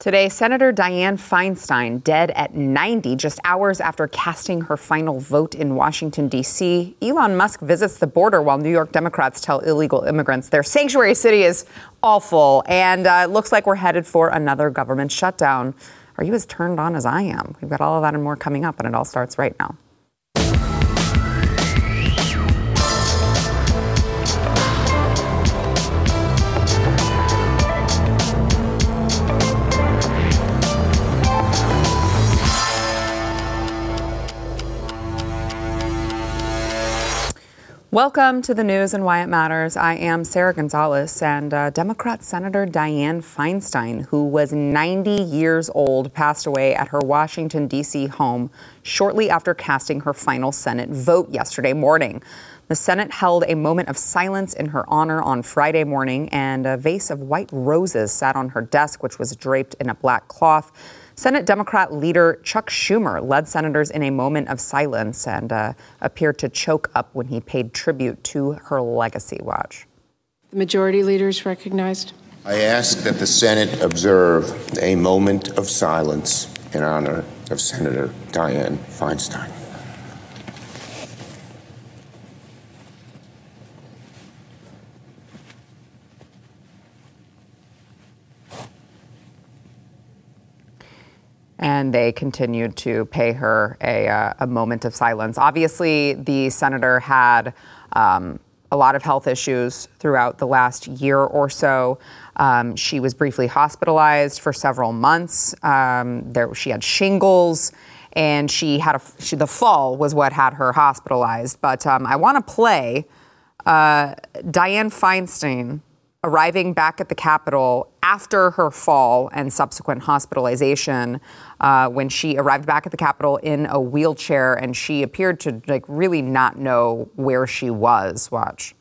Today, Senator Dianne Feinstein dead at 90, just hours after casting her final vote in Washington, D.C. Elon Musk visits the border while New York Democrats tell illegal immigrants their sanctuary city is awful. And uh, it looks like we're headed for another government shutdown. Are you as turned on as I am? We've got all of that and more coming up, and it all starts right now. Welcome to the news and why it matters. I am Sarah Gonzalez and uh, Democrat Senator Dianne Feinstein, who was 90 years old, passed away at her Washington, D.C. home shortly after casting her final Senate vote yesterday morning. The Senate held a moment of silence in her honor on Friday morning, and a vase of white roses sat on her desk, which was draped in a black cloth. Senate Democrat leader Chuck Schumer led senators in a moment of silence and uh, appeared to choke up when he paid tribute to her legacy. Watch. The majority leaders recognized. I ask that the Senate observe a moment of silence in honor of Senator Dianne Feinstein. And they continued to pay her a, uh, a moment of silence. Obviously, the senator had um, a lot of health issues throughout the last year or so. Um, she was briefly hospitalized for several months. Um, there, she had shingles, and she had a she, the fall was what had her hospitalized. But um, I want to play uh, Dianne Feinstein arriving back at the Capitol after her fall and subsequent hospitalization uh, when she arrived back at the Capitol in a wheelchair and she appeared to like really not know where she was. Watch.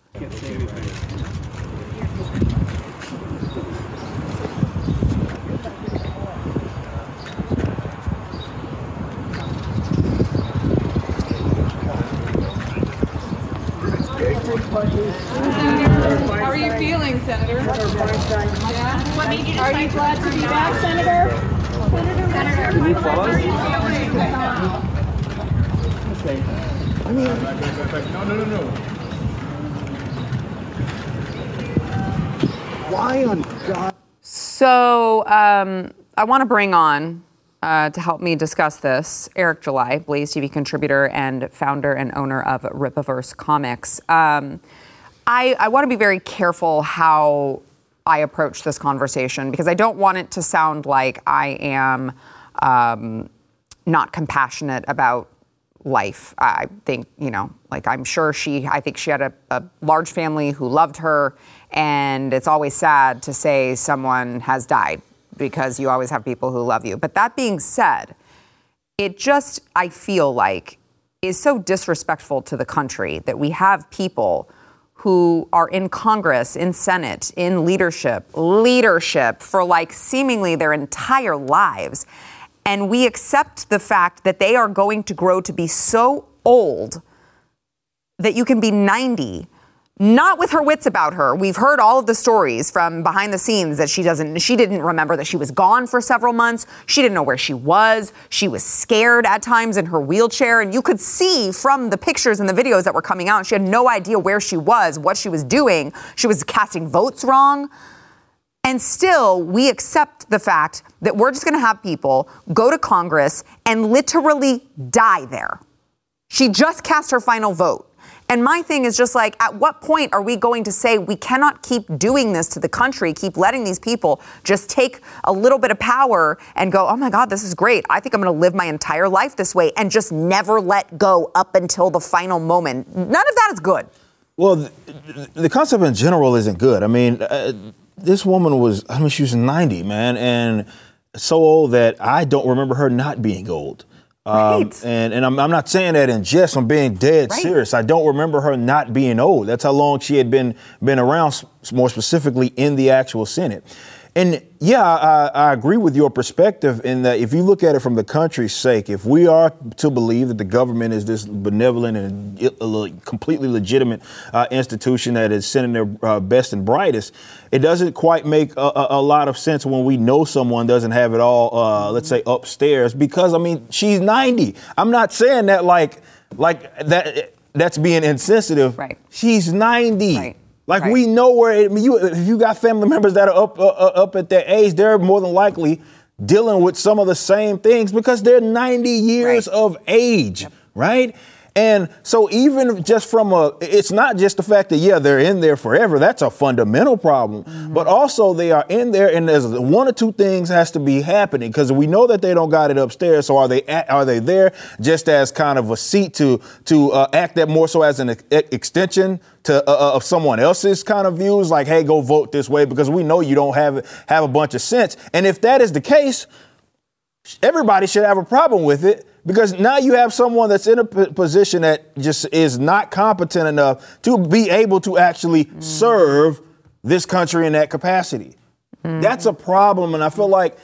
How are you feeling, Senator? Yeah. What made you Are you glad to be back, Senator? Senator, Senator, can you us? No, no, no, no. Why on God? So um, I want to bring on uh, to help me discuss this, Eric July, Blaze TV contributor and founder and owner of Rippaverse Comics. Um, I, I want to be very careful how I approach this conversation because I don't want it to sound like I am um, not compassionate about life. I think, you know, like I'm sure she, I think she had a, a large family who loved her, and it's always sad to say someone has died because you always have people who love you. But that being said, it just, I feel like, is so disrespectful to the country that we have people who are in Congress, in Senate, in leadership, leadership for like seemingly their entire lives. And we accept the fact that they are going to grow to be so old that you can be 90 not with her wits about her. We've heard all of the stories from behind the scenes that she doesn't she didn't remember that she was gone for several months. She didn't know where she was. She was scared at times in her wheelchair and you could see from the pictures and the videos that were coming out she had no idea where she was, what she was doing. She was casting votes wrong. And still, we accept the fact that we're just going to have people go to Congress and literally die there. She just cast her final vote. And my thing is just like, at what point are we going to say we cannot keep doing this to the country, keep letting these people just take a little bit of power and go, oh my God, this is great. I think I'm going to live my entire life this way and just never let go up until the final moment. None of that is good. Well, the, the concept in general isn't good. I mean, uh, this woman was, I mean, she was 90, man, and so old that I don't remember her not being old. Um, Right. and and I'm, I'm not saying that in jest. I'm being dead Right. serious. I don't remember her not being old. That's how long she had been been around. More specifically, in the actual Senate. And yeah, I, I agree with your perspective in that if you look at it from the country's sake, if we are to believe that the government is this benevolent and completely legitimate uh, institution that is sending their uh, best and brightest, it doesn't quite make a, a, a lot of sense when we know someone doesn't have it all, uh, let's say, upstairs. Because I mean, she's 90. I'm not saying that like like that. That's being insensitive. Right. She's 90. Right. Like Right. we know where it, I mean, you, if you got family members that are up uh, uh, up at their age, they're more than likely dealing with some of the same things because they're 90 years Right. of age, right? And so even just from a, it's not just the fact that yeah they're in there forever. That's a fundamental problem. Mm-hmm. But also they are in there, and there's one or two things has to be happening because we know that they don't got it upstairs. So are they at, are they there just as kind of a seat to to uh, act that more so as an ex- extension to uh, uh, of someone else's kind of views? Like hey, go vote this way because we know you don't have have a bunch of sense. And if that is the case, everybody should have a problem with it because now you have someone that's in a p- position that just is not competent enough to be able to actually serve this country in that capacity. That's a problem, and I feel like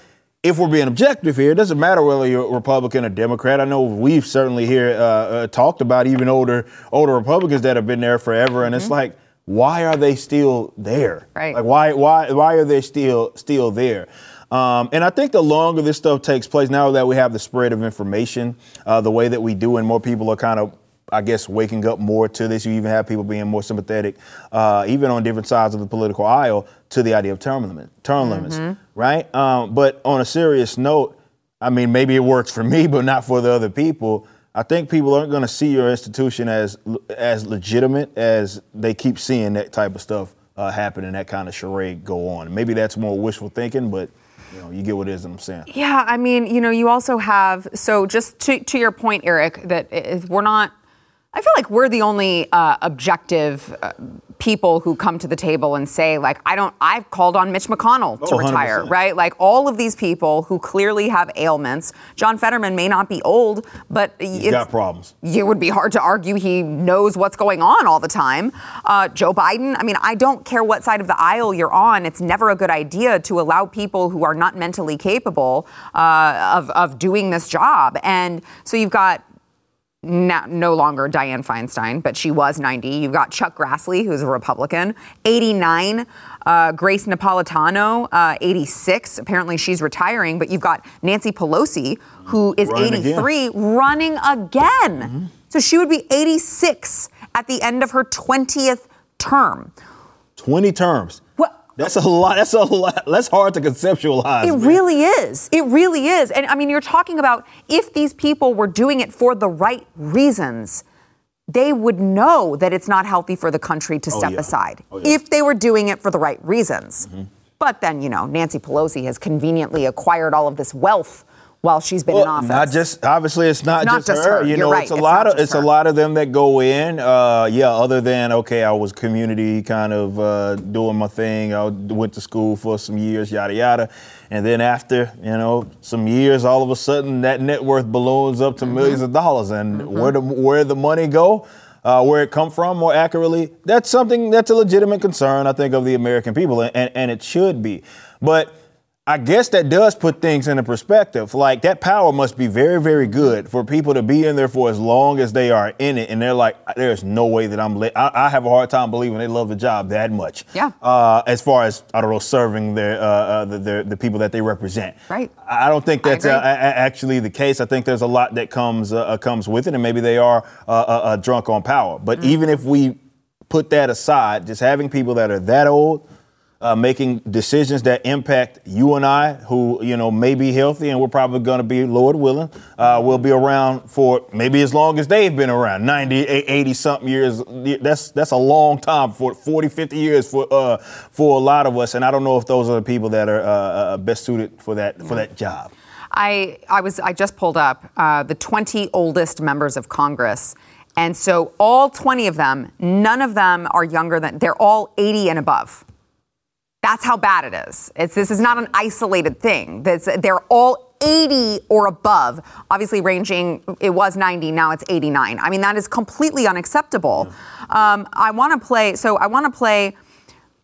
if we're being objective here, it doesn't matter whether you're a Republican or Democrat. I know we've certainly here uh, uh, talked about even older older Republicans that have been there forever, and it's like, why are they still there? Right. Like why why why are they still still there? Um, and I think the longer this stuff takes place, now that we have the spread of information, uh, the way that we do, and more people are kind of, I guess, waking up more to this. You even have people being more sympathetic, uh, even on different sides of the political aisle, to the idea of term limit, term limits, right? Um, but on a serious note, I mean, maybe it works for me, but not for the other people. I think people aren't going to see your institution as as legitimate as they keep seeing that type of stuff uh, happen and that kind of charade go on. Maybe that's more wishful thinking, but you know, you get what it is I'm saying. Yeah, I mean, you know, you also have so just to to your point, Eric, that we're not. I feel like we're the only uh, objective uh, people who come to the table and say, like, I don't. I've called on Mitch McConnell to Oh, retire, right? Like all of these people who clearly have ailments. John Fetterman may not be old, but He's got problems. it would be hard to argue he knows what's going on all the time. Uh, Joe Biden, I mean, I don't care what side of the aisle you're on. It's never a good idea to allow people who are not mentally capable uh, of, of doing this job. And so you've got no, no longer Dianne Feinstein, but she was 90. You've got Chuck Grassley, who's a Republican, 89. Uh, Grace Napolitano, uh, 86. Apparently she's retiring, but you've got Nancy Pelosi, who is Running again. 83, running again. So she would be 86 at the end of her 20th term. 20 terms. That's a lot. That's a lot. That's hard to conceptualize. It man. really is. It really is. And I mean, you're talking about if these people were doing it for the right reasons, they would know that it's not healthy for the country to oh, step yeah. aside Oh, yeah. if they were doing it for the right reasons. Mm-hmm. But then, you know, Nancy Pelosi has conveniently acquired all of this wealth while she's been in office. Not just obviously, it's not, not just, just her. her. You You're know, right. it's a It's lot of it's a lot of them that go in. Uh, yeah, other than okay, I was community kind of uh, doing my thing. I went to school for some years, yada yada, and then after you know some years, all of a sudden that net worth balloons up to millions of dollars, and where the where the money go. Uh, where it come from, more accurately, that's something that's a legitimate concern, I think, of the American people, and, and it should be. But I guess that does put things into perspective. Like that power must be very, very good for people to be in there for as long as they are in it, and they're like, "There's no way that I'm." Li-. I, I have a hard time believing they love the job that much. Yeah. Uh, as far as I don't know, serving their uh, uh, the, the the people that they represent. Right. I don't think that's uh, actually the case. I think there's a lot that comes uh, uh, comes with it, and maybe they are uh, uh, uh, drunk on power. But Mm-hmm. even if we put that aside, just having people that are that old uh, making decisions that impact you and I, who you know may be healthy, and we're probably going to be, Lord willing, uh, will be around for maybe as long as they've been around, 90, 80 something years. That's that's a long time for 40, 50 years for uh, for a lot of us, and I don't know if those are the people that are uh, uh, best suited for that for that job. I, I was I just pulled up uh, the 20 oldest members of Congress, and so all 20 of them, none of them are younger than they're all 80 and above. That's how bad it is. It's, this is not an isolated thing. That's, they're all 80 or above, obviously ranging, it was 90, now it's 89. I mean, that is completely unacceptable. Um, I want to play, so I want to play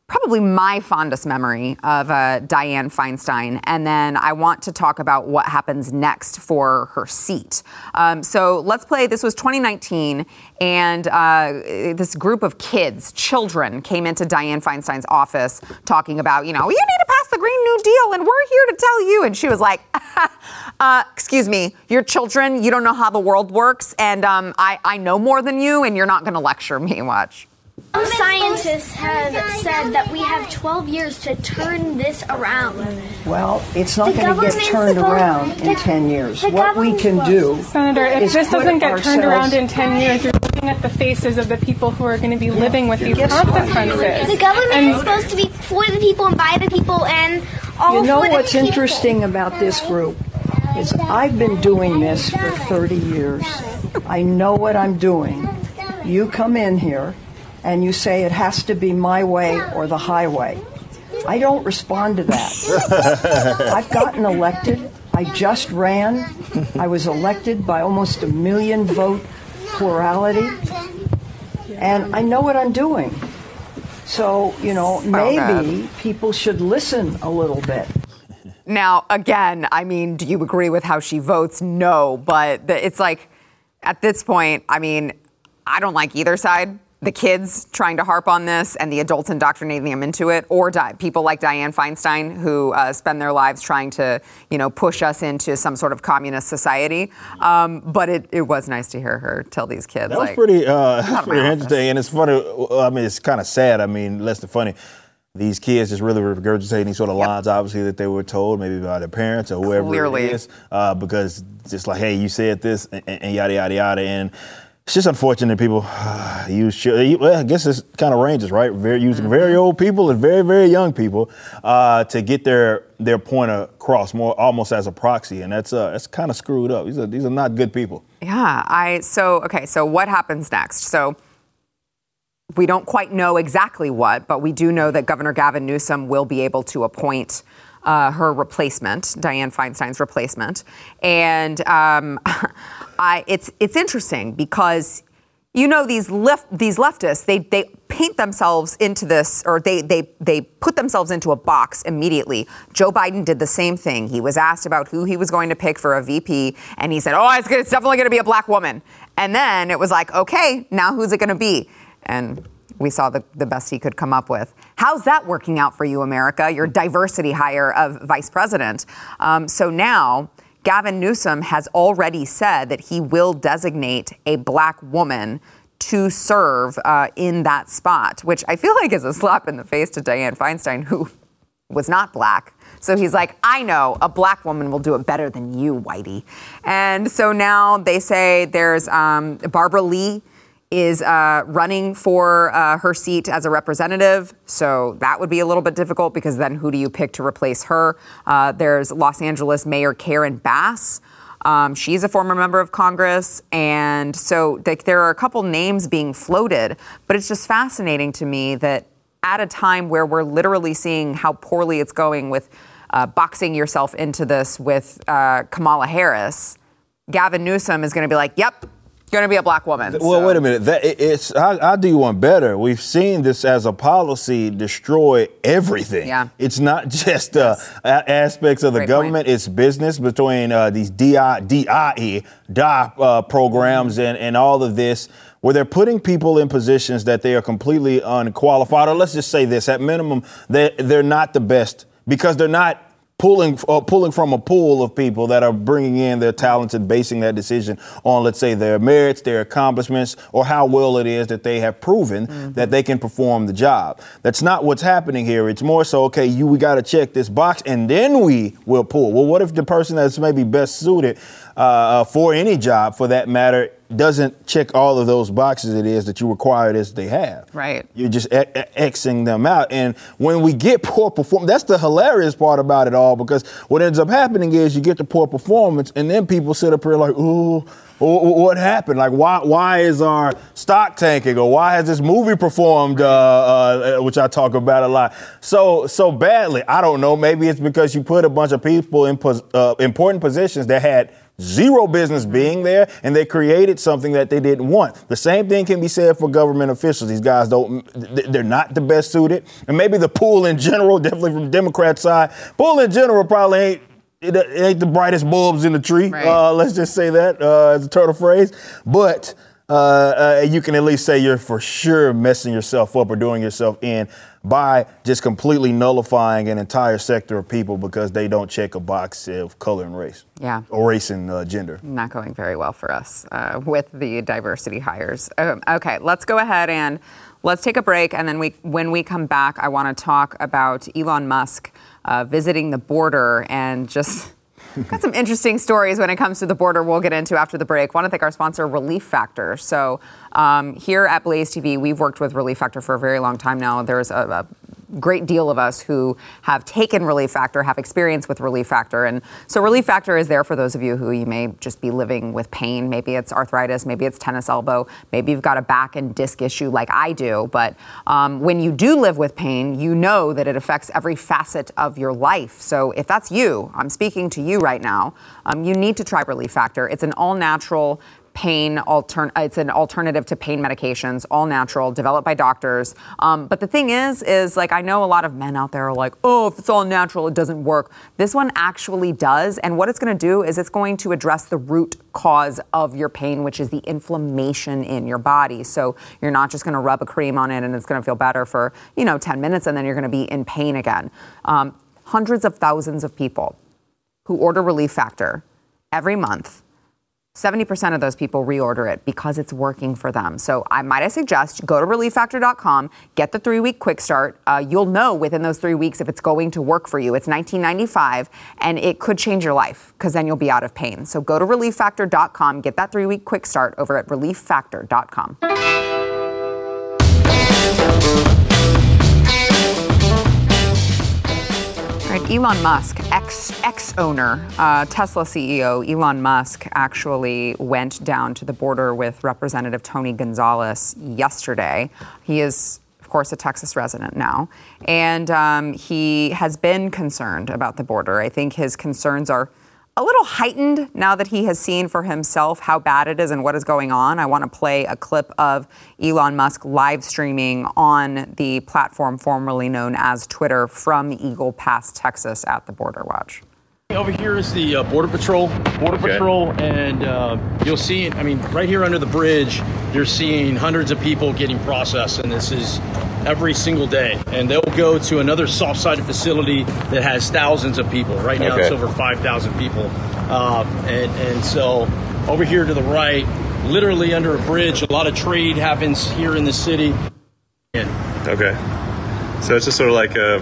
probably my fondest memory of uh, Dianne Feinstein, and then I want to talk about what happens next for her seat. Um, so let's play. This was 2019, and uh, this group of kids, children, came into Dianne Feinstein's office talking about, you know, you need to pass the Green New Deal, and we're here to tell you. And she was like, uh, "Excuse me, you're children. You don't know how the world works, and um, I, I know more than you, and you're not going to lecture me. Watch." Some scientists have said that we have 12 years to turn this around. Well, it's not going to get turned around in 10 years. What we can do Senator, if is this doesn't get turned around in 10 years, you're looking at the faces of the people who are going to be living with these Guess consequences. The government And- is supposed to be for the people and by the people and all You know for the what's people. interesting about this group is I've been doing this for 30 years. I know what I'm doing. You come in here and you say it has to be my way or the highway. I don't respond to that. I've gotten elected. I just ran. I was elected by almost a million vote plurality. And I know what I'm doing. So, you know, maybe people should listen a little bit. Now, again, I mean, do you agree with how she votes? No, but the, it's like at this point, I mean, I don't like either side. The kids trying to harp on this and the adults indoctrinating them into it, or di- people like Dianne Feinstein who uh, spend their lives trying to, you know, push us into some sort of communist society. Um, but it, it was nice to hear her tell these kids. That was like, pretty, uh, "Get out of pretty office." interesting, and it's funny. I mean, it's kind of sad. I mean, less than funny. These kids just really regurgitating these sort of lines, obviously that they were told, maybe by their parents or whoever Clearly. it is, uh, because just like, hey, you said this, and, and yada yada yada, and it's just unfortunate people use. Well, I guess it's kind of ranges, right? Very using Mm-hmm. very old people and very very young people uh, to get their their point across, more almost as a proxy, and that's uh, that's kind of screwed up. These are these are not good people. Yeah, I so okay, so what happens next? So we don't quite know exactly what, but we do know that Governor Gavin Newsom will be able to appoint uh, her replacement, Dianne Feinstein's replacement, and um, I, it's it's interesting because you know these left these leftists they they paint themselves into this or they they they put themselves into a box immediately. Joe Biden did the same thing. He was asked about who he was going to pick for a VP and he said, "Oh, it's, gonna, it's definitely going to be a black woman." And then it was like, "Okay, now who's it going to be?" And we saw the, the best he could come up with. How's that working out for you, America? Your diversity hire of vice president. Um, so now Gavin Newsom has already said that he will designate a black woman to serve uh, in that spot, which I feel like is a slap in the face to Dianne Feinstein, who was not black. So he's like, I know a black woman will do it better than you, Whitey. And so now they say there's um, Barbara Lee is uh, running for uh, her seat as a representative. So that would be a little bit difficult because then who do you pick to replace her? Uh, there's Los Angeles Mayor Karen Bass. Um, she's a former member of Congress. And so there are a couple names being floated, but it's just fascinating to me that at a time where we're literally seeing how poorly it's going with uh, boxing yourself into this with uh, Kamala Harris, Gavin Newsom is going to be like, yep, going to be a black woman. Well, So- wait a minute. That it- it's I, I'll do you one better. We've seen this as a policy destroy everything. Yeah. It's not just uh, a- aspects of the Great government. It's business between uh, these DI, DIE, DI uh, programs and, and all of this, where they're putting people in positions that they are completely unqualified. Or let's just say this: at minimum, they they're not the best because they're not pulling uh, pulling from a pool of people that are bringing in their talents and basing that decision on, let's say, their merits, their accomplishments, or how well it is that they have proven that they can perform the job. That's not what's happening here. It's more so, okay, you we got to check this box, and then we will pull. Well, what if the person that's maybe best suited uh, uh, for any job, for that matter, doesn't check all of those boxes it is that you require as they have. Right. You're just Xing them out. And when we get poor performance, that's the hilarious part about it all because what ends up happening is you get the poor performance and then people sit up here like, ooh, what happened? Like, why why is our stock tanking, or why has this movie performed, uh, uh, which I talk about a lot, so so badly? I don't know. Maybe it's because you put a bunch of people in pos- uh, important positions that had zero business being there, and they created something that they didn't want. The same thing can be said for government officials. These guys don't, they're not the best suited, and maybe the pool in general, definitely from the Democrat side, pool in general probably ain't it, it, ain't the brightest bulbs in the tree. Right. Uh, let's just say that uh, as a turtle phrase. But uh, uh, you can at least say you're for sure messing yourself up or doing yourself in by just completely nullifying an entire sector of people because they don't check a box of color and race. Yeah. Or race and uh, gender. Not going very well for us uh, with the diversity hires. Um, okay, let's go ahead and let's take a break. And then we, when we come back, I want to talk about Elon Musk uh, visiting the border and just got some interesting stories when it comes to the border we'll get into after the break. Want to thank our sponsor, Relief Factor. So, um, here at Blaze TV, we've worked with Relief Factor for a very long time now. There's a, a great deal of us who have taken Relief Factor, have experience with Relief Factor. And so Relief Factor is there for those of you who you may just be living with pain. Maybe it's arthritis, maybe it's tennis elbow, maybe you've got a back and disc issue like I do. But um, when you do live with pain, you know that it affects every facet of your life. So if that's you, I'm speaking to you right now, um, you need to try Relief Factor. It's an all natural pain altern- it's an alternative to pain medications all natural developed by doctors. Um, but the thing is is like i know a lot of men out there are like oh if it's all natural it doesn't work. This one actually does and what it's going to do is it's going to address the root cause of your pain which is the inflammation in your body. So you're not just going to rub a cream on it and it's going to feel better for you know 10 minutes and then you're going to be in pain again. Um, hundreds of thousands of people who order relief factor every month 70% of those people reorder it because it's working for them. So I might I suggest go to relieffactor.com, get the three week quick start. Uh, you'll know within those three weeks if it's going to work for you. It's 19.95 and it could change your life because then you'll be out of pain. So go to relieffactor.com, get that three week quick start over at relieffactor.com. Elon Musk, ex ex owner, uh, Tesla CEO Elon Musk actually went down to the border with Representative Tony Gonzalez yesterday. He is, of course, a Texas resident now, and um, he has been concerned about the border. I think his concerns are a little heightened now that he has seen for himself how bad it is and what is going on. I want to play a clip of Elon Musk live streaming on the platform formerly known as Twitter from Eagle Pass, Texas at the Border Watch. Over here is the uh, Border Patrol, Border okay. Patrol, and uh, you'll see, I mean, right here under the bridge, you're seeing hundreds of people getting processed, and this is every single day. And they'll go to another soft-sided facility that has thousands of people. Right now, okay. it's over 5,000 people. Um, and, and so over here to the right, literally under a bridge, a lot of trade happens here in the city. Okay. So it's just sort of like a,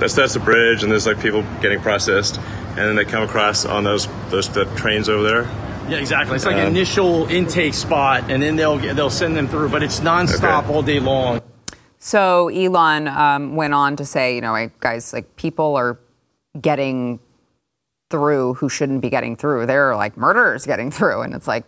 that's, that's the bridge, and there's like people getting processed and then they come across on those those the trains over there. Yeah, exactly. It's like an initial intake spot, and then they'll they'll send them through, but it's nonstop okay. all day long. So Elon um, went on to say, you know, guys, like people are getting through who shouldn't be getting through. There are like murderers getting through, and it's like,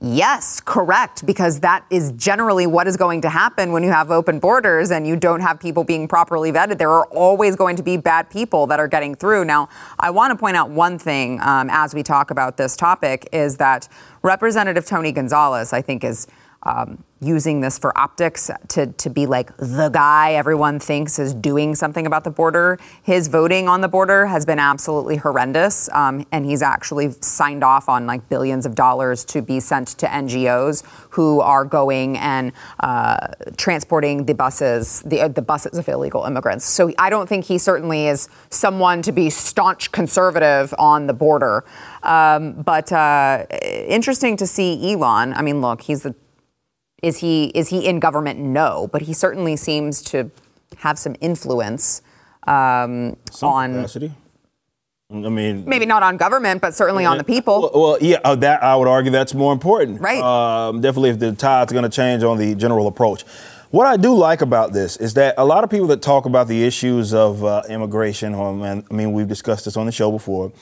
Yes, correct, because that is generally what is going to happen when you have open borders and you don't have people being properly vetted. There are always going to be bad people that are getting through. Now, I want to point out one thing um, as we talk about this topic is that Representative Tony Gonzalez, I think, is um, using this for optics to, to be like the guy everyone thinks is doing something about the border. His voting on the border has been absolutely horrendous, um, and he's actually signed off on like billions of dollars to be sent to NGOs who are going and uh, transporting the buses, the, uh, the buses of illegal immigrants. So I don't think he certainly is someone to be staunch conservative on the border. Um, but uh, interesting to see Elon. I mean, look, he's the is he is he in government? No, but he certainly seems to have some influence um, some on capacity. I mean, Maybe not on government, but certainly on the people. Well, well, yeah, uh, that I would argue that's more important. Right. Um, definitely, if the tide's going to change on the general approach. What I do like about this is that a lot of people that talk about the issues of uh, immigration, um, and I mean, we've discussed this on the show before,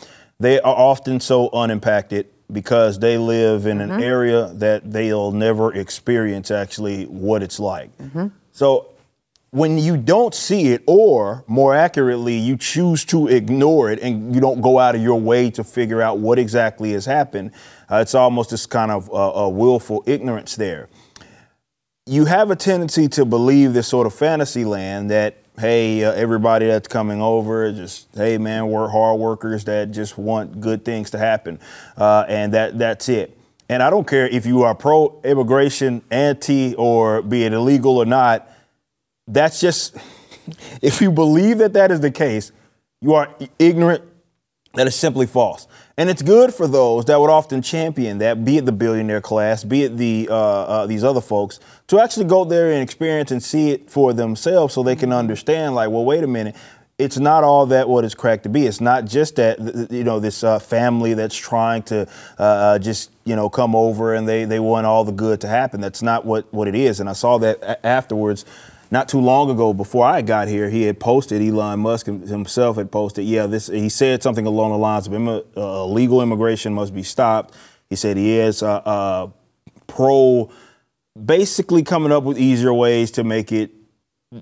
they are often so unimpacted because they live in Mm-hmm. an area that they'll never experience actually what it's like. Mm-hmm. So when you don't see it, or more accurately, you choose to ignore it and you don't go out of your way to figure out what exactly has happened, uh, it's almost this kind of uh, a willful ignorance there. You have a tendency to believe this sort of fantasy land that, hey, uh, everybody that's coming over, just, hey, man, we're hard workers that just want good things to happen. Uh, and that that's it. And I don't care if you are pro immigration, anti, or be it illegal or not that's just if you believe that that is the case you are ignorant that is simply false and it's good for those that would often champion that be it the billionaire class be it the uh, uh, these other folks to actually go there and experience and see it for themselves so they can understand like well wait a minute it's not all that what it's cracked to be. It's not just that th- th- you know this uh, family that's trying to uh, uh, just you know come over and they they want all the good to happen. That's not what what it is. And I saw that a- afterwards. Not too long ago, before I got here, he had posted. Elon Musk himself had posted. Yeah, this. He said something along the lines of uh, illegal immigration must be stopped. He said he is uh, uh, pro, basically coming up with easier ways to make it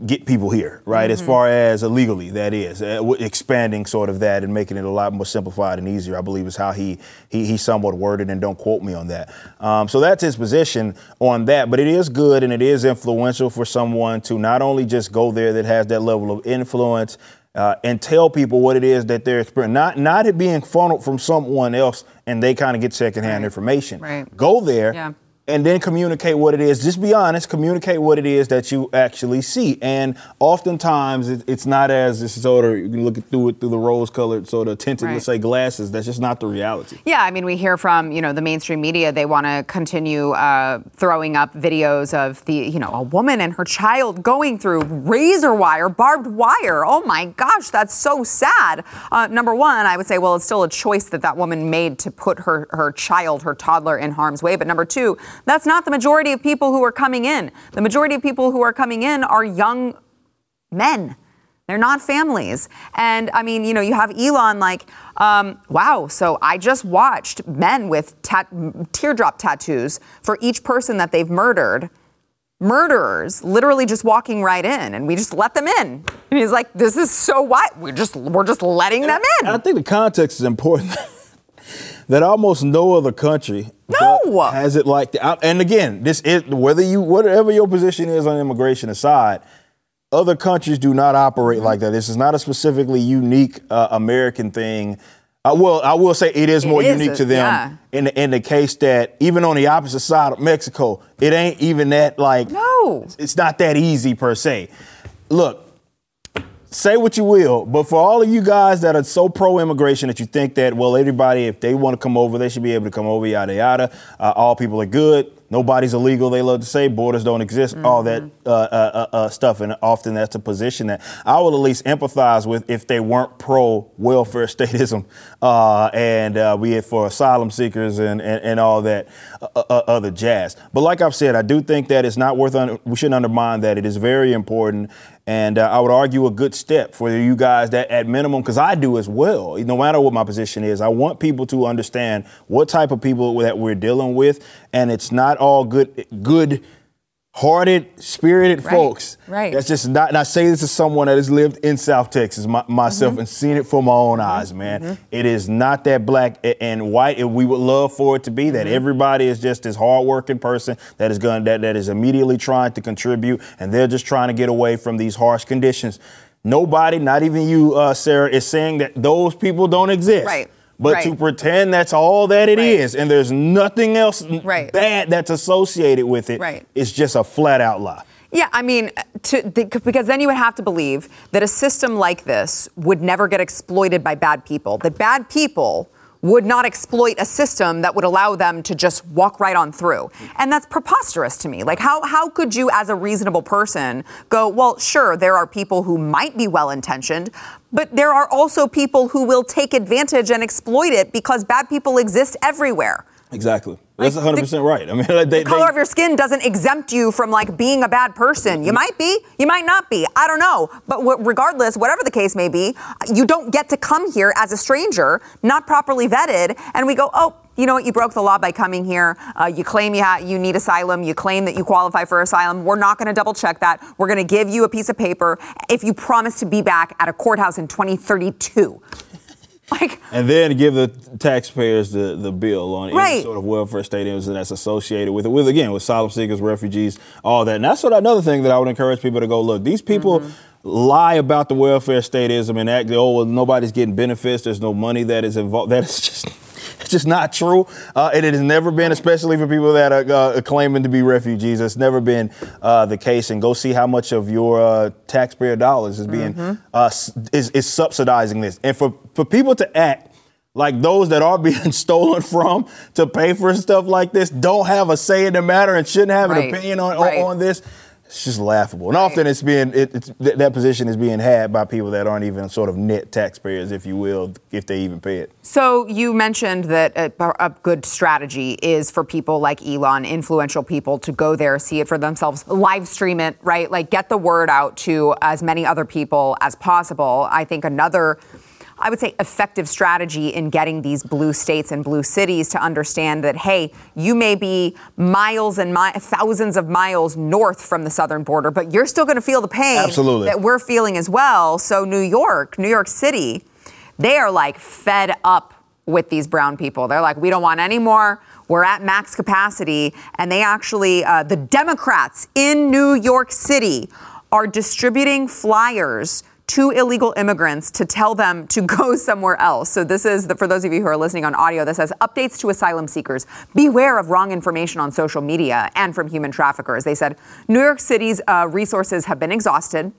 get people here, right? As far as illegally, that is, uh, expanding sort of that and making it a lot more simplified and easier. I believe is how he he, he somewhat worded, and don't quote me on that. Um, so that's his position on that. But it is good and it is influential for someone to not only just go there that has that level of influence. Uh, and tell people what it is that they're experiencing, not not it being funneled from someone else, and they kind of get secondhand information. Right. Go there, Yeah. And then communicate what it is. Just be honest, communicate what it is that you actually see. And oftentimes it, it's not as this sort of you can look through it through the rose-colored sort of tinted, Right. let's say, glasses. That's just not the reality. Yeah, I mean, we hear from you know the mainstream media. They want to continue uh, throwing up videos of the you know a woman and her child going through razor wire, barbed wire. Oh my gosh, that's so sad. Uh, number one, I would say, well, it's still a choice that that woman made to put her her child, her toddler, in harm's way. But number two, that's not the majority of people who are coming in. The majority of people who are coming in are young men. They're not families. And I mean, you know, you have Elon like, um, wow, so I just watched men with tat- teardrop tattoos for each person that they've murdered. Murderers literally just walking right in, and we just let them in. And he's like, "This is so what? We're just we're just letting them in." And I think the context is important. that almost no other country No. has it like that. And again, this is whether you whatever your position is on immigration aside, other countries do not operate like that. This is not a specifically unique uh, American thing. Uh, well, I will say it is It more is unique a- to them yeah. in the, in the case that even on the opposite side of Mexico, it ain't even that like No. it's not that easy per se. Look, say what you will, but for all of you guys that are so pro immigration that you think that, well, everybody, if they want to come over, they should be able to come over, yada, yada. Uh, all people are good. Nobody's illegal. They love to say borders don't exist, all that uh, uh, uh, uh, stuff. And often that's a position that I will at least empathize with if they weren't pro welfare statism uh, and uh, be it for asylum seekers and, and, and all that uh, uh, other jazz. But like I've said, I do think that it's not worth, under, we shouldn't undermine that. It is very important. And uh, I would argue a good step for you guys that at minimum, because I do as well, no matter what my position is, I want people to understand what type of people that we're dealing with. And it's not all good, good hearted, spirited Right, folks. right. That's just not, and I say this as someone that has lived in South Texas my, myself Mm-hmm. and seen it for my own eyes, man. It is not that black and white. And we would love for it to be Mm-hmm. that everybody is just this hardworking person that is going that that is immediately trying to contribute, and they're just trying to get away from these harsh conditions. Nobody, not even you, uh, Sarah, is saying that those people don't exist. Right. But Right. to pretend that's all that it is, Right. and there's nothing else Right. bad that's associated with it, Right. it's just a flat out lie. Yeah, I mean, to, the, because then you would have to believe that a system like this would never get exploited by bad people. That bad people would not exploit a system that would allow them to just walk right on through. And that's preposterous to me. Like, how, how could you, as a reasonable person, go, well, sure, there are people who might be well intentioned, but there are also people who will take advantage and exploit it because bad people exist everywhere. Exactly. That's 100 percent right. I mean, like, they, The color they- of your skin doesn't exempt you from like being a bad person. You might be, you might not be. I don't know. But w- regardless, whatever the case may be, you don't get to come here as a stranger, not properly vetted, and we go, oh. You know what? You broke the law by coming here. Uh, you claim you, ha- you need asylum. You claim that you qualify for asylum. We're not going to double check that. We're going to give you a piece of paper if you promise to be back at a courthouse in 2032. Like, and then give the taxpayers the, the bill on any Right. sort of welfare statism that's associated with it. With again, with asylum seekers, refugees, all that. And that's what another thing that I would encourage people to go look. These people mm-hmm. Lie about the welfare statism and act, oh, well, nobody's getting benefits. There's no money that is involved. That is just. It's just not true. Uh, and it has never been, especially for people that are uh, claiming to be refugees, it's never been uh, the case. And go see how much of your uh, taxpayer dollars is being uh, s- is, is subsidizing this. And for, for people to act like those that are being stolen from to pay for stuff like this don't have a say in the matter and shouldn't have Right. an opinion on, on- Right. on this. It's just laughable. And often it's being it, it's, th- that position is being had by people that aren't even sort of net taxpayers, if you will, if they even pay it. So you mentioned that a, a good strategy is for people like Elon, influential people, to go there, see it for themselves, live stream it, right? Like get the word out to as many other people as possible. I think another. I would say effective strategy in getting these blue states and blue cities to understand that, hey, you may be miles and mi- thousands of miles north from the southern border, but you're still going to feel the pain Absolutely. that we're feeling as well. So, New York, New York City, they are like fed up with these brown people. They're like, we don't want any more. We're at max capacity. And they actually, uh, the Democrats in New York City are distributing flyers to illegal immigrants to tell them to go somewhere else. So this is the, for those of you who are listening on audio. This says updates to asylum seekers: beware of wrong information on social media and from human traffickers. They said New York City's uh, resources have been exhausted.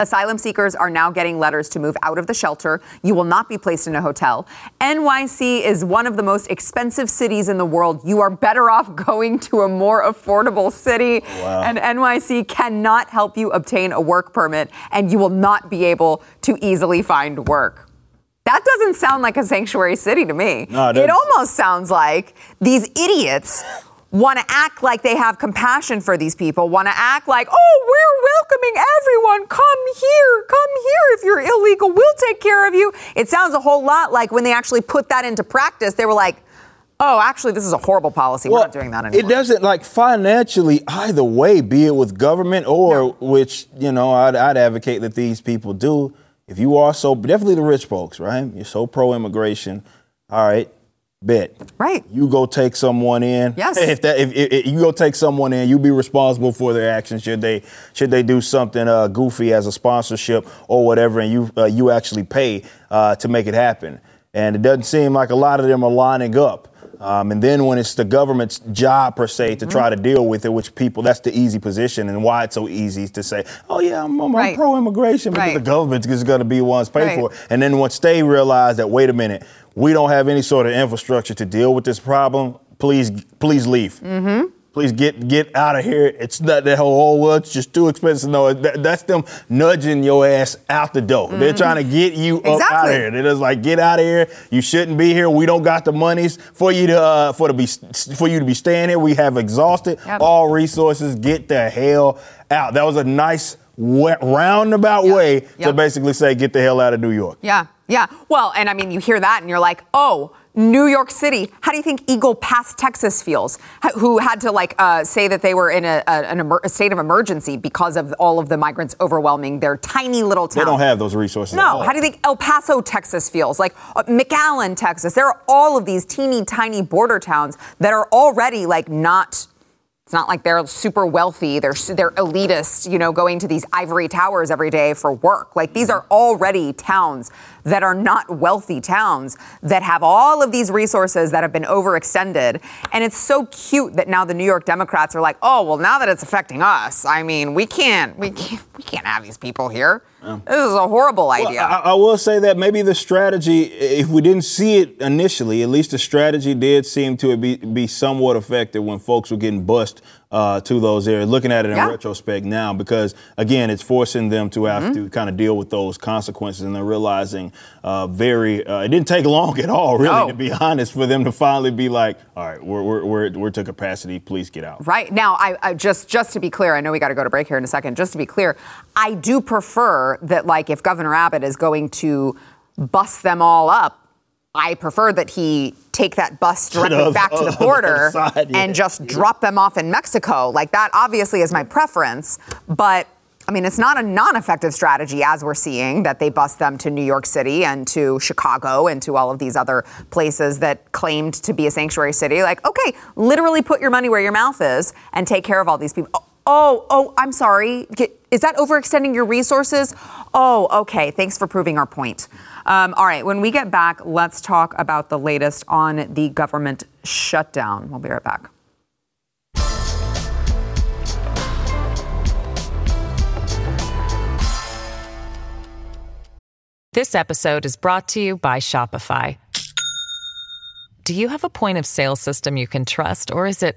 Asylum seekers are now getting letters to move out of the shelter. You will not be placed in a hotel. NYC is one of the most expensive cities in the world. You are better off going to a more affordable city. Wow. And NYC cannot help you obtain a work permit, and you will not be able to easily find work. That doesn't sound like a sanctuary city to me. No, it it almost sounds like these idiots want to act like they have compassion for these people, want to act like, oh, we're welcoming everyone. Come here, come here. If you're illegal, we'll take care of you. It sounds a whole lot like when they actually put that into practice, they were like, oh, actually, this is a horrible policy. we're not doing that anymore. It doesn't like financially either way, be it with government or which you know I'd, I'd advocate that these people do. If you are so definitely the rich folks, right? You're so pro immigration. All right, bet. Right. You go take someone in. Yes. If that if, if, if you go take someone in, you be responsible for their actions. Should they should they do something uh, goofy as a sponsorship or whatever, and you uh, you actually pay uh, to make it happen. And it doesn't seem like a lot of them are lining up. Um, and then when it's the government's job per se to try to deal with it, which people that's the easy position, and why it's so easy to say, oh yeah, I'm, I'm, Right. pro-immigration because Right. the government is going to be ones pay Right. for it. And then once they realize that, wait a minute, we don't have any sort of infrastructure to deal with this problem, please, please leave. Mm-hmm. Please get get out of here. It's not that whole, oh, well, it's just too expensive. No, that, that's them nudging your ass out the door. They're trying to get you up out Mm-hmm. Of here. They're just like, get out of here. You shouldn't be here. We don't got the monies for you to uh, for to be for you to be staying here. We have exhausted Yep. all resources. Get the hell out. That was a nice roundabout way to basically say, get the hell out of New York. Yeah, yeah. Well, and I mean, you hear that and you're like, oh, New York City. How do you think Eagle Pass, Texas feels? Who had to like uh, say that they were in a, a, an emer- a state of emergency because of all of the migrants overwhelming their tiny little town? They don't have those resources. No, how do you think El Paso, Texas feels? Like uh, McAllen, Texas. There are all of these teeny tiny border towns that are already like not. It's not like they're super wealthy. They're they're elitist, you know, going to these ivory towers every day for work. Like these are already towns that are not wealthy towns that have all of these resources that have been overextended. And it's so cute that now the New York Democrats are like, oh, well, now that it's affecting us, I mean, we can't, we can't, we can't have these people here. This is a horrible idea. Well, I, I will say that maybe the strategy, if we didn't see it initially, at least the strategy did seem to be, be somewhat effective when folks were getting bust uh, to those areas. Looking at it in Yeah. retrospect now, because again, it's forcing them to have Mm-hmm. to kind of deal with those consequences, and they're realizing uh, very. Uh, it didn't take long at all, really, No. to be honest, for them to finally be like, "All right, we're we're we're, we're to capacity. Please get out." Right now, I, I just just to be clear, I know we got to go to break here in a second. Just to be clear, I do prefer that, like, if Governor Abbott is going to bust them all up, I prefer that he take that bus directly the- back to the the border other side, yeah. and just drop them off in Mexico. Like that, obviously, is my preference, but. I mean, it's not a non effective strategy as we're seeing that they bust them to New York City and to Chicago and to all of these other places that claimed to be a sanctuary city. Like, okay, literally put your money where your mouth is and take care of all these people. Oh, oh, oh, I'm sorry. Is that overextending your resources? Oh, okay. Thanks for proving our point. Um, all right, when we get back, let's talk about the latest on the government shutdown. We'll be right back. This episode is brought to you by Shopify. Do you have a point of sale system you can trust, or is it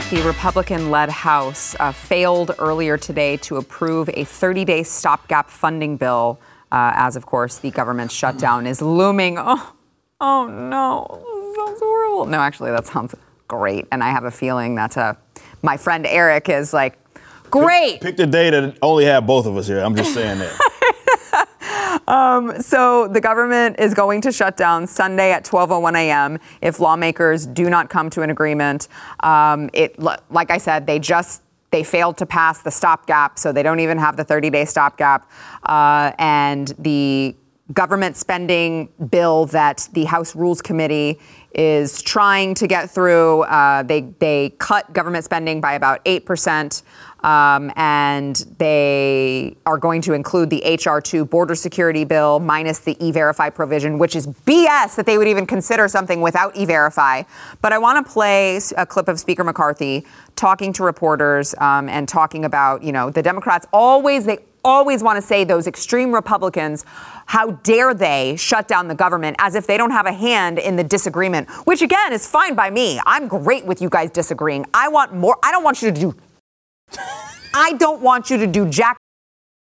right, the Republican led House uh, failed earlier today to approve a 30 day stopgap funding bill, uh, as of course the government shutdown is looming. Oh, oh no, this sounds horrible. No, actually, that sounds great. And I have a feeling that uh, my friend Eric is like, great. Pick the day that only have both of us here. I'm just saying that. Um, so the government is going to shut down Sunday at 12:01 a.m. if lawmakers do not come to an agreement. Um, it, like I said, they just they failed to pass the stopgap, so they don't even have the 30-day stopgap, uh, and the government spending bill that the House Rules Committee is trying to get through. Uh, they they cut government spending by about eight percent. Um, and they are going to include the HR2 border security bill minus the e verify provision, which is BS that they would even consider something without e verify. But I want to play a clip of Speaker McCarthy talking to reporters um, and talking about, you know, the Democrats always, they always want to say those extreme Republicans, how dare they shut down the government as if they don't have a hand in the disagreement, which again is fine by me. I'm great with you guys disagreeing. I want more. I don't want you to do I don't want you to do jack.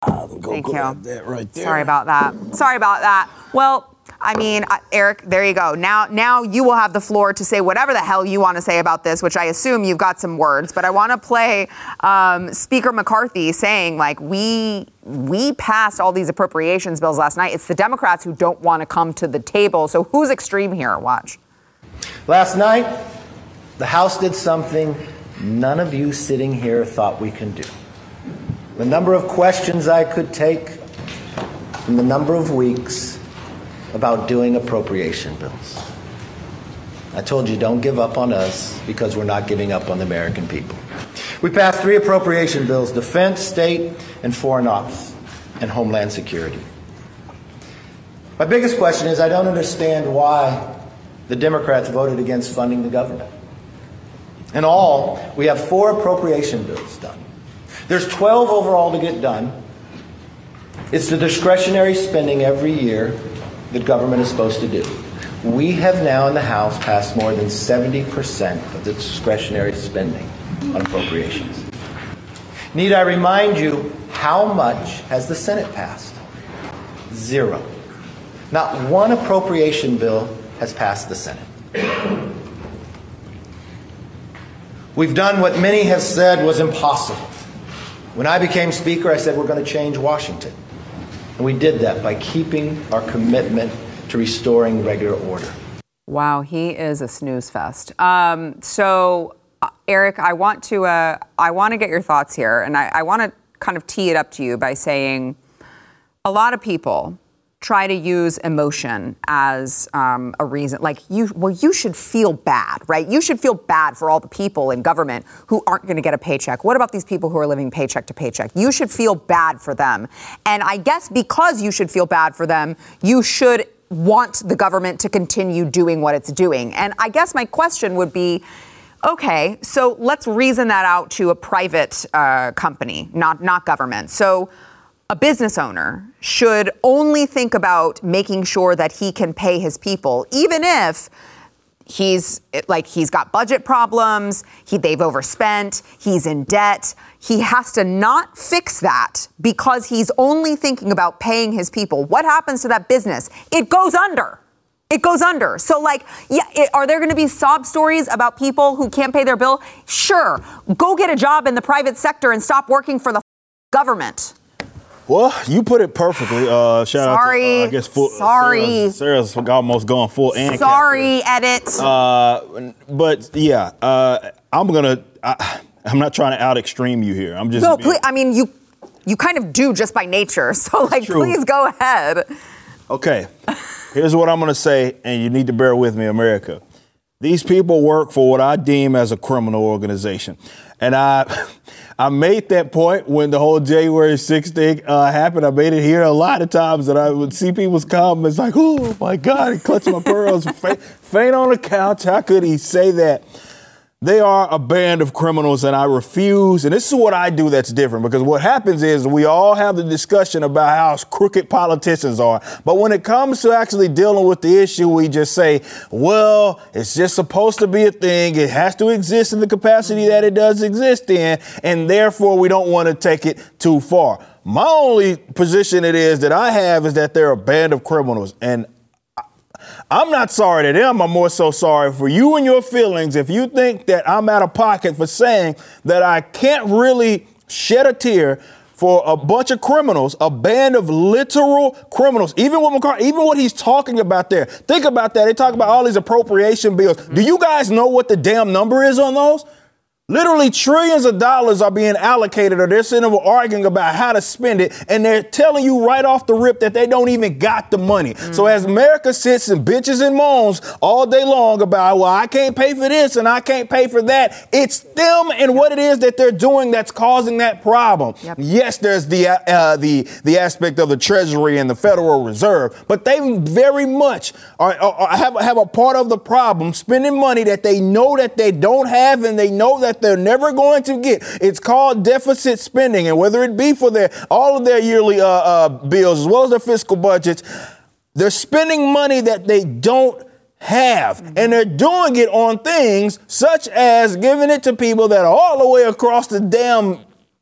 Thank you. That right there. Sorry about that. Sorry about that. Well, I mean, uh, Eric, there you go. Now, now you will have the floor to say whatever the hell you want to say about this, which I assume you've got some words. But I want to play um, Speaker McCarthy saying, like, we we passed all these appropriations bills last night. It's the Democrats who don't want to come to the table. So who's extreme here? Watch. Last night, the House did something none of you sitting here thought we can do. The number of questions I could take from the number of weeks about doing appropriation bills. I told you don't give up on us because we're not giving up on the American people. We passed three appropriation bills defense, state, and foreign ops, and homeland security. My biggest question is I don't understand why the Democrats voted against funding the government. In all, we have four appropriation bills done. There's 12 overall to get done. It's the discretionary spending every year that government is supposed to do. We have now in the House passed more than 70% of the discretionary spending on appropriations. Need I remind you how much has the Senate passed? Zero. Not one appropriation bill has passed the Senate. We've done what many have said was impossible. When I became Speaker, I said we're going to change Washington. And we did that by keeping our commitment to restoring regular order. Wow, he is a snooze fest. Um, so, uh, Eric, I want to uh, I want to get your thoughts here, and I, I want to kind of tee it up to you by saying a lot of people try to use emotion as um, a reason. Like you, well, you should feel bad, right? You should feel bad for all the people in government who aren't going to get a paycheck. What about these people who are living paycheck to paycheck? You should feel bad for them. And I guess because you should feel bad for them, you should want the government to continue doing what it's doing. And I guess my question would be. Okay, so let's reason that out to a private uh, company, not not government. So, a business owner should only think about making sure that he can pay his people, even if he's like he's got budget problems, he, they've overspent, he's in debt. He has to not fix that because he's only thinking about paying his people. What happens to that business? It goes under. It goes under. So, like, yeah, it, are there going to be sob stories about people who can't pay their bill? Sure. Go get a job in the private sector and stop working for the government. Well, you put it perfectly. Uh, shout Sorry. out to, uh, I guess, full, Sorry. Sarah's, Sarah's almost going full and Sorry, edit. Uh, but yeah, uh, I'm gonna. I, I'm not trying to out extreme you here. I'm just. no, being- please. I mean, you you kind of do just by nature. So, like, True. please go ahead. Okay, here's what I'm going to say, and you need to bear with me, America. These people work for what I deem as a criminal organization. And I, I made that point when the whole January 6th thing uh, happened. I made it here a lot of times, and I would see people's comments like, "Oh my God!" he clutched my pearls, fa- faint on the couch. How could he say that? They are a band of criminals, and I refuse. And this is what I do that's different because what happens is we all have the discussion about how crooked politicians are. But when it comes to actually dealing with the issue, we just say, well, it's just supposed to be a thing. It has to exist in the capacity that it does exist in. And therefore, we don't want to take it too far. My only position it is that I have is that they're a band of criminals. And I'm not sorry to them. I'm more so sorry for you and your feelings if you think that I'm out of pocket for saying that I can't really shed a tear for a bunch of criminals, a band of literal criminals. Even what McCarthy, even what he's talking about there. Think about that. They talk about all these appropriation bills. Do you guys know what the damn number is on those? Literally trillions of dollars are being allocated, or they're sitting over arguing about how to spend it, and they're telling you right off the rip that they don't even got the money. So as America sits and bitches and moans all day long about, well, I can't pay for this and I can't pay for that, it's them and what it is that they're doing that's causing that problem. Yes, there's the uh, the the aspect of the Treasury and the Federal Reserve, but they very much are, are, are- have have a part of the problem, spending money that they know that they don't have and they know that they're never going to get. It's called deficit spending, and whether it be for their all of their yearly uh, uh, bills as well as their fiscal budgets, they're spending money that they don't have. And they're doing it on things such as giving it to people that are all the way across the damn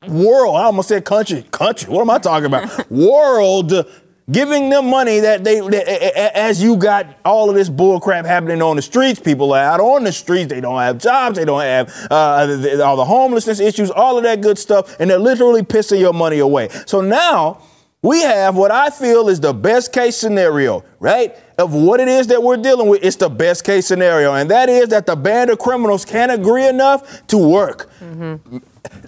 world. I almost said country. Country. What am I talking about? world. Giving them money that they, that, as you got all of this bull crap happening on the streets, people are out on the streets. They don't have jobs. They don't have uh, the- all the homelessness issues, all of that good stuff, and they're literally pissing your money away. So now we have what I feel is the best case scenario, right? Of what it is that we're dealing with. It's the best case scenario. And that is that the band of criminals can't agree enough to work.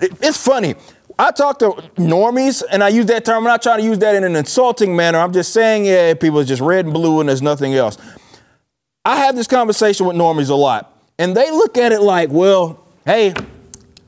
It- It's funny. I talk to normies, and I use that term. I'm not trying to use that in an insulting manner. I'm just saying, yeah, people are just red and blue and there's nothing else. I have this conversation with normies a lot, and they look at it like, well, hey,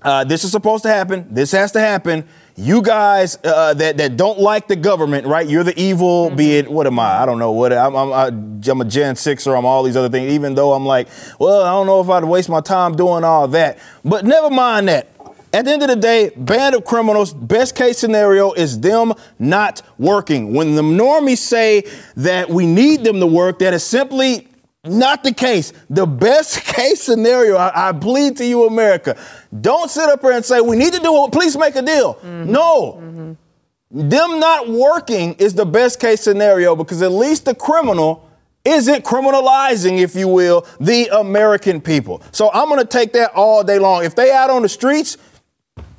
uh, this is supposed to happen. This has to happen. You guys uh, that that don't like the government, right? You're the evil. Be it what am I? I don't know what I'm. I'm, I'm a Gen Sixer. I'm all these other things. Even though I'm like, well, I don't know if I'd waste my time doing all that. But never mind that. At the end of the day, band of criminals, best case scenario is them not working. When the normies say that we need them to work, that is simply not the case. The best case scenario, I, I plead to you, America, don't sit up here and say, we need to do it, please make a deal. Mm-hmm. No. Mm-hmm. Them not working is the best case scenario because at least the criminal isn't criminalizing, if you will, the American people. So I'm going to take that all day long. If they out on the streets,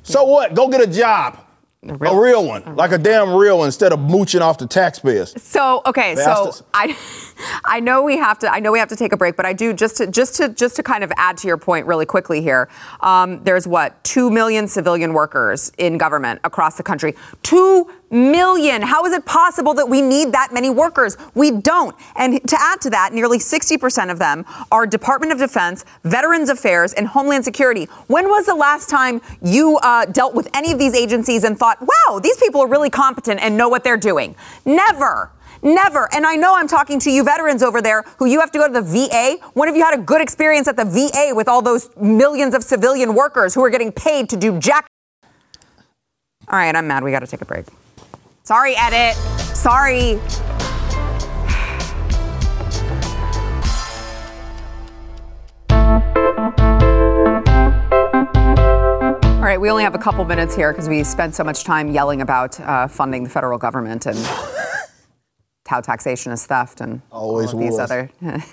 so what? Go get a job. A real one, like a damn real one, instead of mooching off the taxpayers. So okay, so I, I know we have to. I know we have to take a break, but I do just to just to just to kind of add to your point really quickly here. Um, there's what two million civilian workers in government across the country. Two million. How is it possible that we need that many workers? We don't. And to add to that, nearly 60% of them are Department of Defense, Veterans Affairs, and Homeland Security. When was the last time you uh, dealt with any of these agencies and thought, wow, these people are really competent and know what they're doing? Never. Never. And I know I'm talking to you veterans over there who you have to go to the VA. When have you had a good experience at the VA with all those millions of civilian workers who are getting paid to do jack? All right, I'm mad. We got to take a break. Sorry, edit. Sorry. We only have a couple minutes here because we spent so much time yelling about uh, funding the federal government and how taxation is theft and Always all these was. other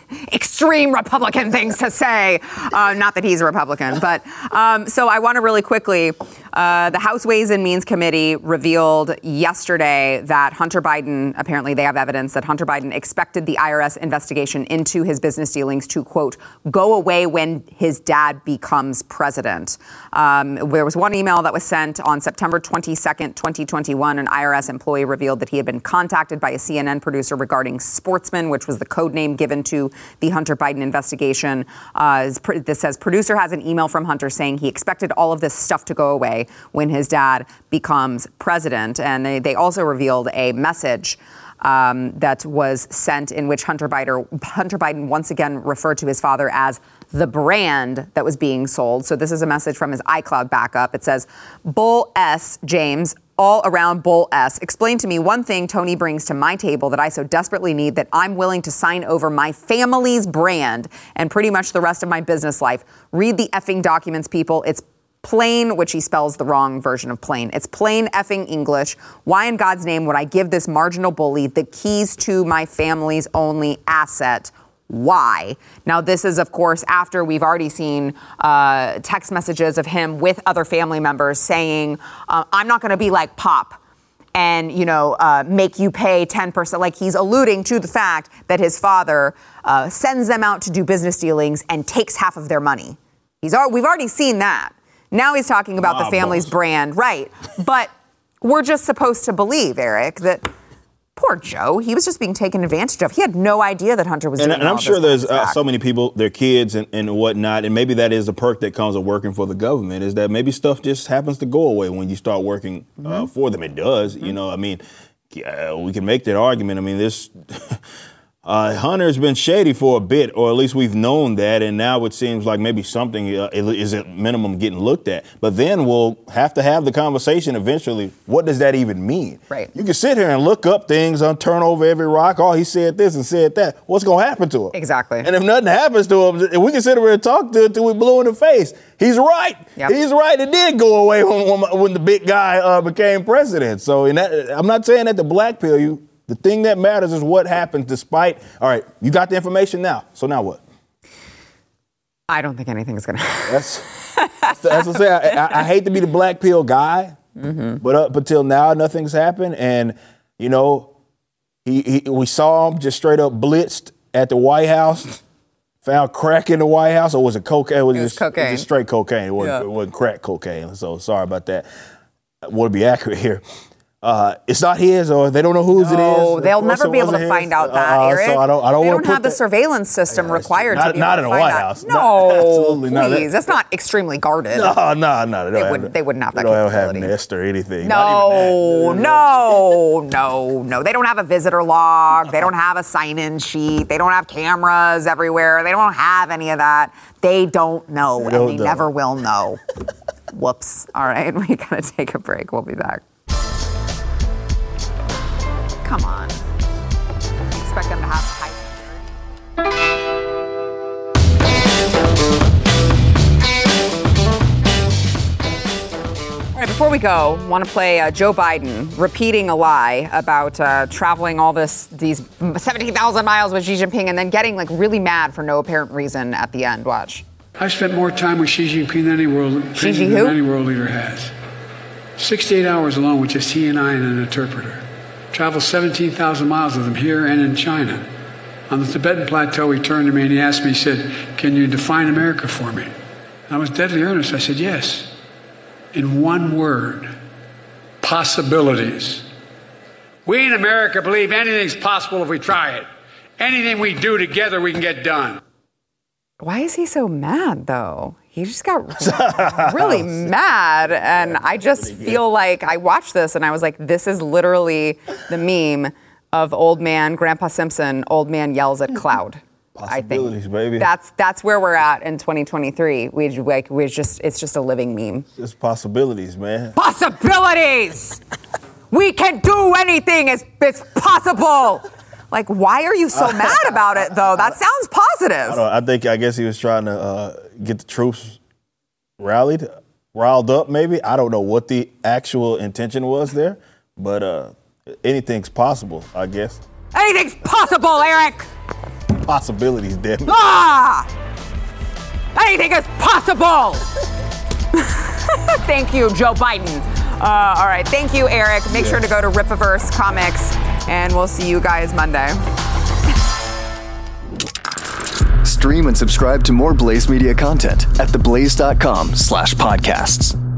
extreme Republican things to say. Uh, not that he's a Republican, but um, so I want to really quickly. Uh, the House Ways and Means Committee revealed yesterday that Hunter Biden, apparently they have evidence that Hunter Biden expected the IRS investigation into his business dealings to, quote, go away when his dad becomes president. Um, there was one email that was sent on September 22nd, 2021. An IRS employee revealed that he had been contacted by a CNN producer regarding Sportsman, which was the code name given to the Hunter Biden investigation. Uh, this says producer has an email from Hunter saying he expected all of this stuff to go away when his dad becomes president. And they, they also revealed a message um, that was sent in which Hunter Biden, Hunter Biden once again referred to his father as the brand that was being sold. So this is a message from his iCloud backup. It says, Bull S. James. All around Bull S. Explain to me one thing Tony brings to my table that I so desperately need that I'm willing to sign over my family's brand and pretty much the rest of my business life. Read the effing documents, people. It's plain, which he spells the wrong version of plain. It's plain effing English. Why in God's name would I give this marginal bully the keys to my family's only asset? Why? Now, this is, of course, after we've already seen uh, text messages of him with other family members saying, uh, I'm not going to be like Pop and you know uh, make you pay 10% like he's alluding to the fact that his father uh, sends them out to do business dealings and takes half of their money. He's al- we've already seen that. Now he's talking about the family's boss. brand. Right. But we're just supposed to believe eric that poor joe he was just being taken advantage of he had no idea that hunter was And, doing and I'm sure there's uh, so many people, their kids and, and whatnot, and maybe that is a perk that comes of working for the government is that maybe stuff just happens to go away when you start working uh, Mm-hmm. for them. It does, you know. I mean, uh, we can make that argument. I mean, this uh, Hunter's been shady for a bit, or at least we've known that, and now it seems like maybe something uh, is at minimum getting looked at. But then we'll have to have the conversation eventually. What does that even mean? Right. You can sit here and look up things, and turn over every rock. Oh, he said this and said that. What's going to happen to him? Exactly. And if nothing happens to him, we can sit here and talk to it till we blue in the face. He's right. Yep. He's right. It did go away when, when, when the big guy uh, became president. So in that, I'm not saying that to black pill you. The thing that matters is what happens despite. All right, you got the information now. So now what? i don't think anything's gonna That's that's, that's what I say. I, I, I hate to be the black pill guy, mm-hmm. but up until now, nothing's happened. And you know, he, he we saw him just straight up blitzed at the White House. Found crack in the White House, or was it cocaine? It was, was just, cocaine. just straight cocaine. It wasn't, Yeah. it wasn't crack cocaine. So sorry about that. I want to be accurate here. Uh, it's not his, or they don't know whose it is. No, they'll never be able to wasn't find out that, Uh, Eric. So I don't. I don't they don't have the surveillance system required Not- to be not able in to a find. House. No, Not- absolutely not. That- please. That's not extremely guarded. No, no, no. They wouldn't- they wouldn't have that They don't have capability. Nest or anything. No, no, no, no. They don't have a visitor log. They don't have a sign-in sheet. They don't have cameras everywhere. They don't have any of that. They don't know, They and don't they know. never will know. Whoops. All right, we gotta take a break. We'll be back. Come on. Expect them to have high. All right, before we go, want to play uh, Joe Biden repeating a lie about uh, traveling all this these 17,000 miles with Xi Jinping and then getting like really mad for no apparent reason at the end. Watch. I spent more time with Xi Jinping than any world, Xi than any world leader has. 68 hours alone with just he and I and an interpreter. Traveled 17,000 miles with him here and in China. On the Tibetan plateau, he turned to me and he asked me, he said, Can you define America for me? And I was deadly earnest. I said, Yes. In one word possibilities. We in America believe anything's possible if we try it. Anything we do together, we can get done. Why is he so mad though? He just got really mad. And I just feel like I watched this and I was like, this is literally the meme of old man, Grandpa Simpson, old man yells at cloud. I think Possibilities, baby. that's that's where we're at in 2023. We like we just it's just a living meme. Just possibilities, man. Possibilities. we can do anything. It's it's possible. Like, why are you so mad about it though? That sounds I, positive. don't, I think I guess he was trying to uh, get the troops rallied, riled up. Maybe I don't know what the actual intention was there, but uh, anything's possible. I guess Anything's possible, Eric. possibilities, damn. Ah! Anything is possible! Thank you, Joe Biden. Uh, all right, thank you, Eric. Make sure to go to Rippaverse Comics, and we'll see you guys Monday. Stream and subscribe to more Blaze Media content at theblaze.com slash podcasts.